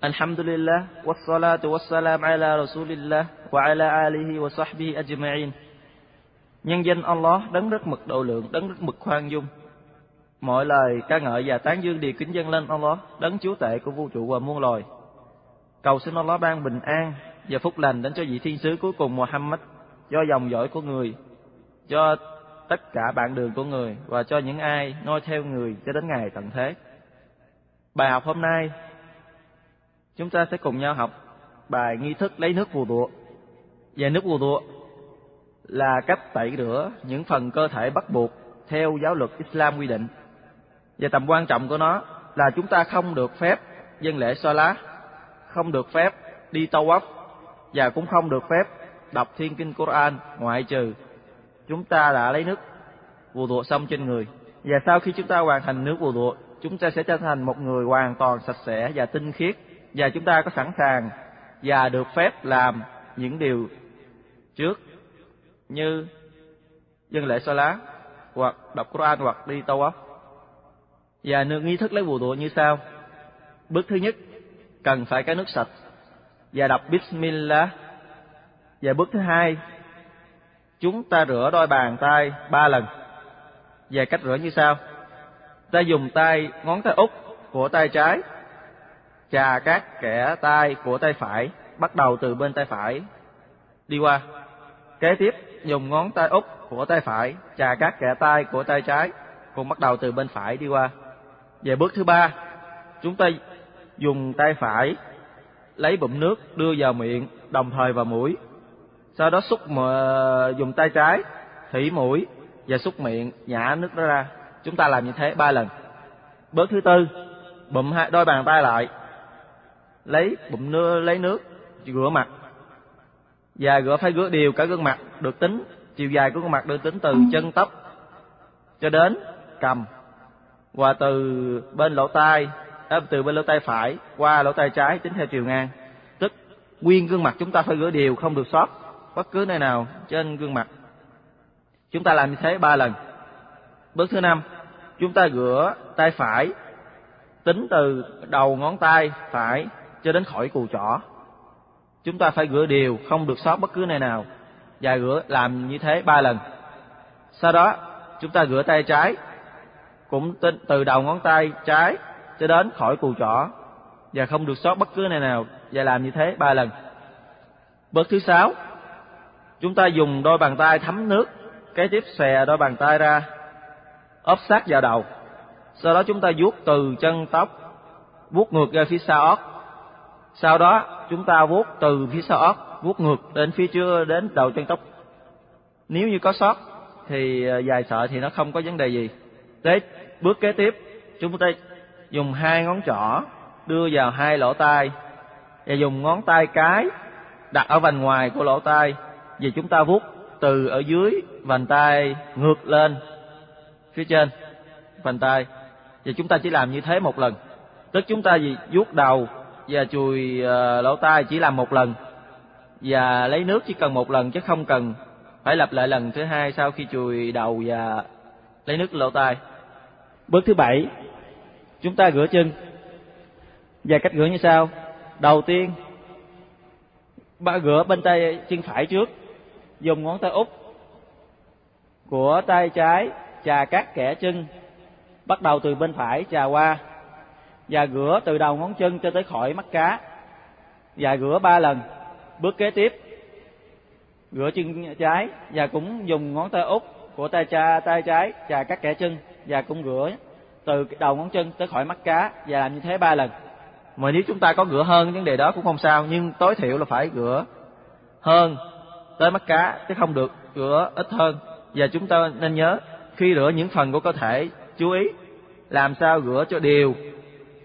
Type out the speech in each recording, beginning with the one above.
Alhamdulillah wassalatu wassalam ala Rasulillah wa ala alihi wa sahbihi ajma'in. Nhân danh Allah đấng rất mực độ lượng, đấng rất mực khoan dung. Mọi lời ca ngợi và tán dương đều kính dân lên Allah, đấng chúa tể của vũ trụ và muôn loài. Cầu xin Allah ban bình an và phúc lành đến cho vị thiên sứ cuối cùng Muhammad, cho dòng dõi của người, cho tất cả bạn đường của người và cho những ai noi theo người cho đến ngày tận thế. Bài học hôm nay chúng ta sẽ cùng nhau học bài nghi thức lấy nước vù đụa. Và nước vù đụa là cách tẩy rửa những phần cơ thể bắt buộc theo giáo luật Islam quy định. Và tầm quan trọng của nó là chúng ta không được phép dân lễ lá, không được phép đi tawaf và cũng không được phép đọc thiên kinh Quran ngoại trừ chúng ta đã lấy nước vù đụa xong trên người. Và sau khi chúng ta hoàn thành nước vù đụa, chúng ta sẽ trở thành một người hoàn toàn sạch sẽ và tinh khiết và chúng ta có sẵn sàng và được phép làm những điều trước như dân lễ lá hoặc đọc Quran hoặc đi tawaf. Và nước nghi thức lấy bùa đụa như sau. Bước thứ nhất, cần phải cái nước sạch và đọc Bismillah. Và bước thứ hai, chúng ta rửa đôi bàn tay ba lần. Và cách rửa như sau. Ta dùng tay ngón tay út của tay trái chà các kẻ tay của tay phải, bắt đầu từ bên tay phải đi qua. Kế tiếp, dùng ngón tay út của tay phải chà các kẻ tay của tay trái, cùng bắt đầu từ bên phải đi qua. Về bước thứ ba, chúng ta dùng tay phải lấy bụng nước đưa vào miệng, đồng thời vào mũi. Sau đó xúc mà dùng tay trái thủy mũi và xúc miệng nhả nước đó ra. Chúng ta làm như thế ba lần. Bước thứ tư, bụm hai đôi bàn tay lại, lấy bụng nước lấy nước rửa mặt. Và rửa phải rửa đều cả gương mặt được tính chiều dài của gương mặt được tính từ chân tóc cho đến cầm. Và từ bên lỗ tai à, từ bên lỗ tai phải qua lỗ tai trái tính theo chiều ngang. Tức nguyên gương mặt chúng ta phải rửa đều không được sót bất cứ nơi nào trên gương mặt. Chúng ta làm như thế ba lần. Bước thứ năm chúng ta rửa tay phải tính từ đầu ngón tay phải cho đến khỏi cù chỏ. Chúng ta phải rửa đều, không được sót bất cứ nơi nào. Và rửa làm như thế ba lần. Sau đó, chúng ta rửa tay trái, cũng từ đầu ngón tay trái cho đến khỏi cù chỏ và không được sót bất cứ nơi nào và làm như thế ba lần. Bước thứ sáu, chúng ta dùng đôi bàn tay thấm nước, kế tiếp xòe đôi bàn tay ra, ốp sát vào đầu. Sau đó chúng ta vuốt từ chân tóc, vuốt ngược ra phía sau óc sau đó chúng ta vuốt từ phía sau óc, vuốt ngược đến phía trước đến đầu chân tóc. Nếu như có sót thì ờ, dài sợi thì nó không có vấn đề gì. thế bước kế tiếp, chúng ta dùng hai ngón trỏ đưa vào hai lỗ tai và dùng ngón tay cái đặt ở vành ngoài của lỗ tai vì chúng ta vuốt từ ở dưới vành tai ngược lên phía trên vành tai và chúng ta chỉ làm như thế một lần tức chúng ta gì vuốt đầu và chùi ờ, lỗ tai chỉ làm một lần. Và lấy nước chỉ cần một lần chứ không cần phải lặp lại lần thứ hai sau khi chùi đầu và lấy nước lỗ tai. Bước thứ bảy, chúng ta rửa chân. Và cách rửa như sau. Đầu tiên, ba, rửa bên tay chân phải trước. Dùng ngón tay út của tay trái chà các kẻ chân. Bắt đầu từ bên phải chà qua và rửa từ đầu ngón chân cho tới khỏi mắt cá. Và rửa ba lần. Bước kế tiếp. Rửa chân trái và cũng dùng ngón tay út của tay cha, tay trái chà các kẻ chân và cũng rửa từ đầu ngón chân tới khỏi mắt cá và làm như thế ba lần. Mà nếu chúng ta có rửa hơn vấn đề đó cũng không sao, nhưng tối thiểu là phải rửa hơn tới mắt cá, chứ không được rửa ít hơn. Và chúng ta nên nhớ, khi rửa những phần của cơ thể, chú ý làm sao rửa cho đều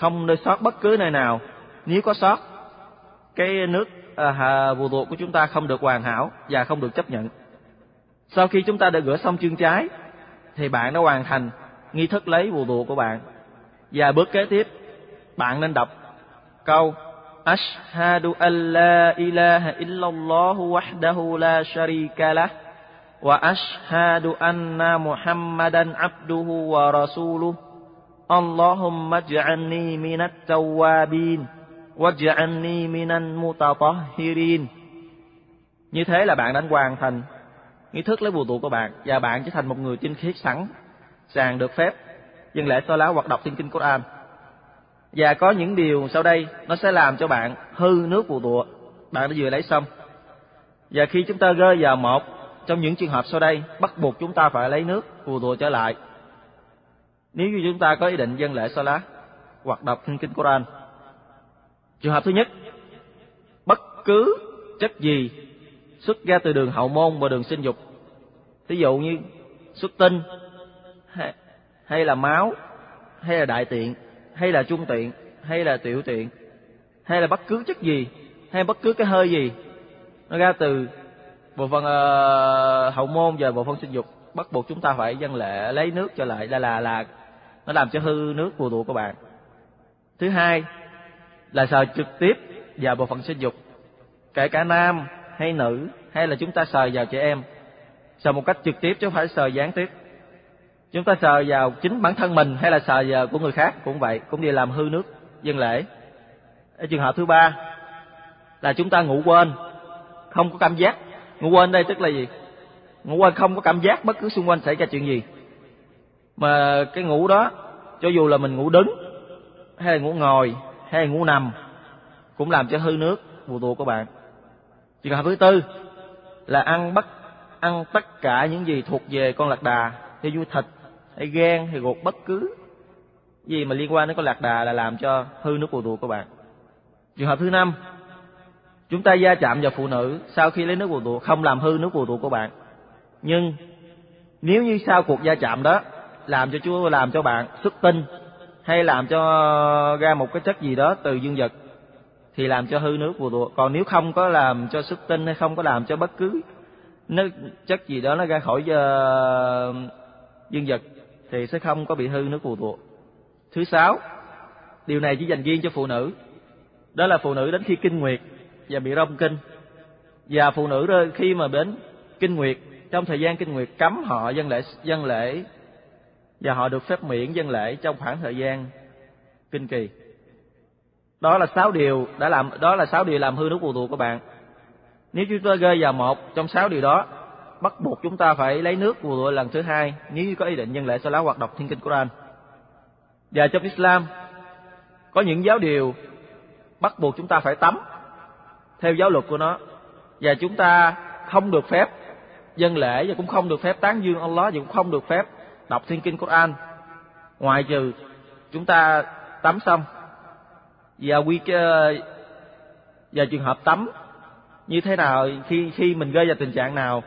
không nơi sót bất cứ nơi nào. Nếu có sót cái nước à, vụ thuộc của chúng ta không được hoàn hảo và không được chấp nhận. Sau khi chúng ta đã rửa xong chân trái thì bạn đã hoàn thành nghi thức lấy vụ thuộc của bạn. Và bước kế tiếp bạn nên đọc câu Ashhadu an la ilaha illallah wahdahu la sharika lah wa ashhadu anna Muhammadan abduhu wa rasuluhu اللهم اجعلني من التوابين waj'alni minan mutatahhirin. Như thế là bạn đã hoàn thành nghi thức lấy bùa tụ của bạn và bạn trở thành một người tinh khiết sẵn sàng được phép dân lễ so lá hoặc đọc thiên kinh Quran. Và có những điều sau đây nó sẽ làm cho bạn hư nước bùa tụ bạn đã vừa lấy xong. Và khi chúng ta rơi vào một trong những trường hợp sau đây, bắt buộc chúng ta phải lấy nước bùa tụ trở lại. Nếu như chúng ta có ý định dân lễ so lá hoặc đọc kinh kinh Quran. Trường hợp thứ nhất, bất cứ chất gì xuất ra từ đường hậu môn và đường sinh dục. Ví dụ như xuất tinh hay, hay là máu hay là đại tiện hay là trung tiện hay là tiểu tiện hay là bất cứ chất gì hay bất cứ cái hơi gì nó ra từ bộ phận uh, hậu môn và bộ phận sinh dục bắt buộc chúng ta phải dân lệ lấy nước trở lại là là là nó làm cho hư nước phù tụ của bạn. Thứ hai là sờ trực tiếp vào bộ phận sinh dục. Kể cả nam hay nữ hay là chúng ta sờ vào trẻ em, sờ một cách trực tiếp chứ không phải sờ gián tiếp. Chúng ta sờ vào chính bản thân mình hay là sờ vào của người khác cũng vậy, cũng đi làm hư nước, dân lễ. Ở trường hợp thứ ba là chúng ta ngủ quên, không có cảm giác. Ngủ quên đây tức là gì? Ngủ quên không có cảm giác bất cứ xung quanh xảy ra chuyện gì mà cái ngủ đó, cho dù là mình ngủ đứng, hay là ngủ ngồi, hay là ngủ nằm, cũng làm cho hư nước vụ tụ của bạn. Trường hợp thứ tư là ăn bắt, ăn tất cả những gì thuộc về con lạc đà, hay vui thịt, hay gan, hay gột bất cứ gì mà liên quan đến con lạc đà là làm cho hư nước vụ tụ của bạn. Trường hợp thứ năm, chúng ta gia chạm vào phụ nữ sau khi lấy nước vụ tụ không làm hư nước vụ tụ của bạn. Nhưng nếu như sau cuộc gia chạm đó làm cho chúa làm cho bạn xuất tinh hay làm cho ra một cái chất gì đó từ dương vật thì làm cho hư nước phù tụ còn nếu không có làm cho xuất tinh hay không có làm cho bất cứ nó chất gì đó nó ra khỏi uh, dương vật thì sẽ không có bị hư nước phù thuộc. thứ sáu điều này chỉ dành riêng cho phụ nữ. Đó là phụ nữ đến khi kinh nguyệt và bị rong kinh. Và phụ nữ khi mà đến kinh nguyệt trong thời gian kinh nguyệt cấm họ dân lễ dân lễ và họ được phép miễn dân lễ trong khoảng thời gian kinh kỳ. Đó là sáu điều đã làm, đó là sáu điều làm hư nước phù thuộc của bạn. Nếu chúng ta rơi vào một trong sáu điều đó, bắt buộc chúng ta phải lấy nước phù thuộc lần thứ hai nếu có ý định dân lễ sau lá hoặc đọc thiên kinh Quran. Và trong Islam, có những giáo điều bắt buộc chúng ta phải tắm theo giáo luật của nó. Và chúng ta không được phép dân lễ và cũng không được phép tán dương Allah và cũng không được phép đọc thiên kinh Quran. Ngoại trừ chúng ta tắm xong, và quy và trường hợp tắm như thế nào, khi khi mình rơi vào tình trạng nào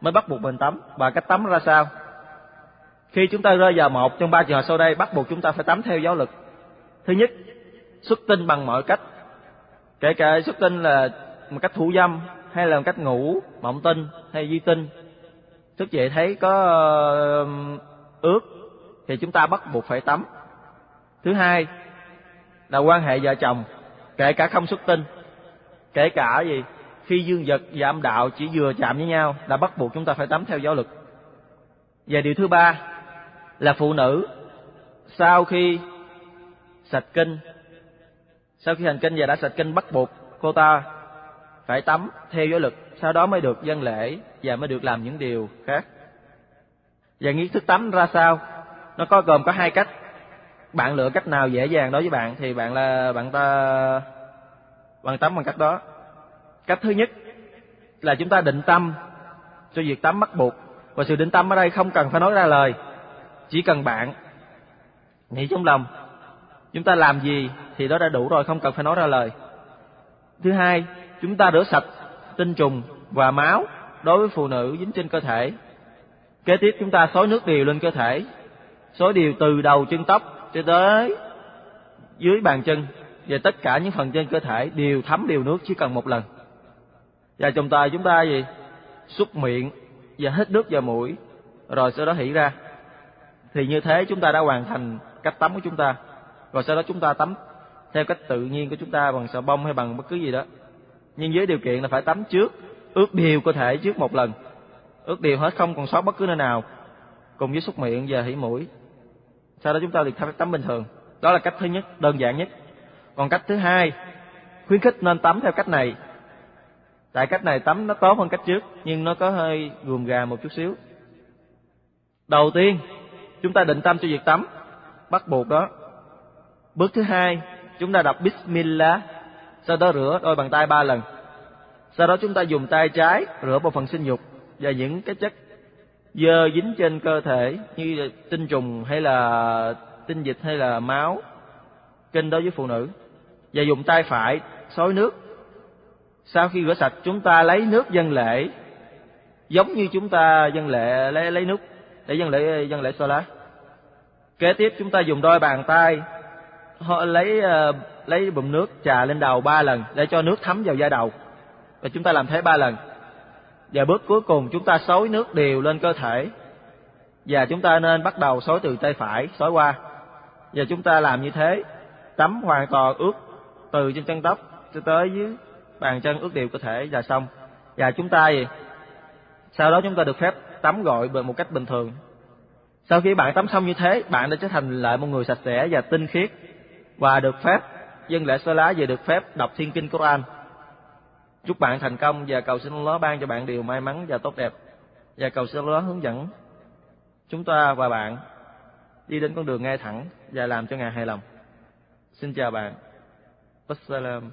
mới bắt buộc mình tắm, và cách tắm ra sao. Khi chúng ta rơi vào một trong ba trường hợp sau đây, bắt buộc chúng ta phải tắm theo giáo lực thứ nhất, xuất tinh bằng mọi cách, kể cả xuất tinh là một cách thủ dâm, hay là một cách ngủ mộng tinh, hay di tinh. Thức dậy thấy có ướt thì chúng ta bắt buộc phải tắm. Thứ hai, là quan hệ vợ chồng, kể cả không xuất tinh, kể cả gì, khi dương vật và âm đạo, chỉ vừa chạm với nhau, là bắt buộc chúng ta phải tắm theo giáo lực và điều thứ ba, là phụ nữ, sau khi sạch kinh, sau khi hành kinh và đã sạch kinh, bắt buộc cô ta phải tắm theo giáo lực sau đó mới được dân lễ và mới được làm những điều khác và nghi thức tắm ra sao? Nó có gồm có hai cách. Bạn lựa cách nào dễ dàng đối với bạn thì bạn là, bạn ta bạn tắm bằng cách đó. Cách thứ nhất là chúng ta định tâm cho việc tắm bắt buộc. Và sự định tâm ở đây không cần phải nói ra lời. Chỉ cần bạn nghĩ trong lòng, chúng ta làm gì thì đó đã đủ rồi, không cần phải nói ra lời. Thứ hai, chúng ta rửa sạch tinh trùng và máu đối với phụ nữ dính trên cơ thể kế tiếp chúng ta xối nước điều lên cơ thể. Xối đều từ đầu chân tóc cho tới dưới bàn chân và tất cả những phần trên cơ thể đều thấm đều nước chỉ cần một lần. Và chúng ta chúng ta gì? Xúc miệng và hít nước vào mũi. Rồi sau đó hỉ ra. Thì như thế chúng ta đã hoàn thành cách tắm của chúng ta. Rồi sau đó chúng ta tắm theo cách tự nhiên của chúng ta bằng xà bông hay bằng bất cứ gì đó. Nhưng với điều kiện là phải tắm trước ướt đều cơ thể trước một lần ướt đều hết không còn sót bất cứ nơi nào. Cùng với xúc miệng và hỉ mũi. Sau đó chúng ta thì tắm bình thường. Đó là cách thứ nhất, đơn giản nhất. Còn cách thứ hai, khuyến khích nên tắm theo cách này. Tại cách này tắm nó tốt hơn cách trước, nhưng nó có hơi gùm gà một chút xíu. Đầu tiên, chúng ta định tâm cho việc tắm. Bắt buộc đó. Bước thứ hai, chúng ta đọc bismillah, sau đó rửa đôi bàn tay ba lần. Sau đó chúng ta dùng tay trái rửa bộ phận sinh dục và những cái chất dơ dính trên cơ thể như tinh trùng hay là tinh dịch hay là máu kinh đối với phụ nữ. Và dùng tay phải xối nước. Sau khi rửa sạch, chúng ta lấy nước dân lễ giống như chúng ta dân lễ lấy lấy nước, để dân lễ dân lễ lá kế tiếp, chúng ta dùng đôi bàn tay, họ lấy ờ, lấy bùm nước trà lên đầu ba lần, để cho nước thấm vào da đầu. Và chúng ta làm thế ba lần và bước cuối cùng chúng ta xối nước đều lên cơ thể. Và chúng ta nên bắt đầu xối từ tay phải, xối qua. Và chúng ta làm như thế, tắm hoàn toàn ướt từ trên chân tóc cho tới dưới bàn chân ướt đều cơ thể và xong. Và chúng ta gì? Sau đó chúng ta được phép tắm gội bằng một cách bình thường. Sau khi bạn tắm xong như thế, bạn đã trở thành lại một người sạch sẽ và tinh khiết. Và được phép, dân lễ sơ lá về được phép đọc thiên kinh Quran chúc bạn thành công và cầu xin Allah ban cho bạn điều may mắn và tốt đẹp. Và cầu xin Allah hướng dẫn chúng ta và bạn đi đến con đường ngay thẳng và làm cho ngài hài lòng. Xin chào bạn. Assalamu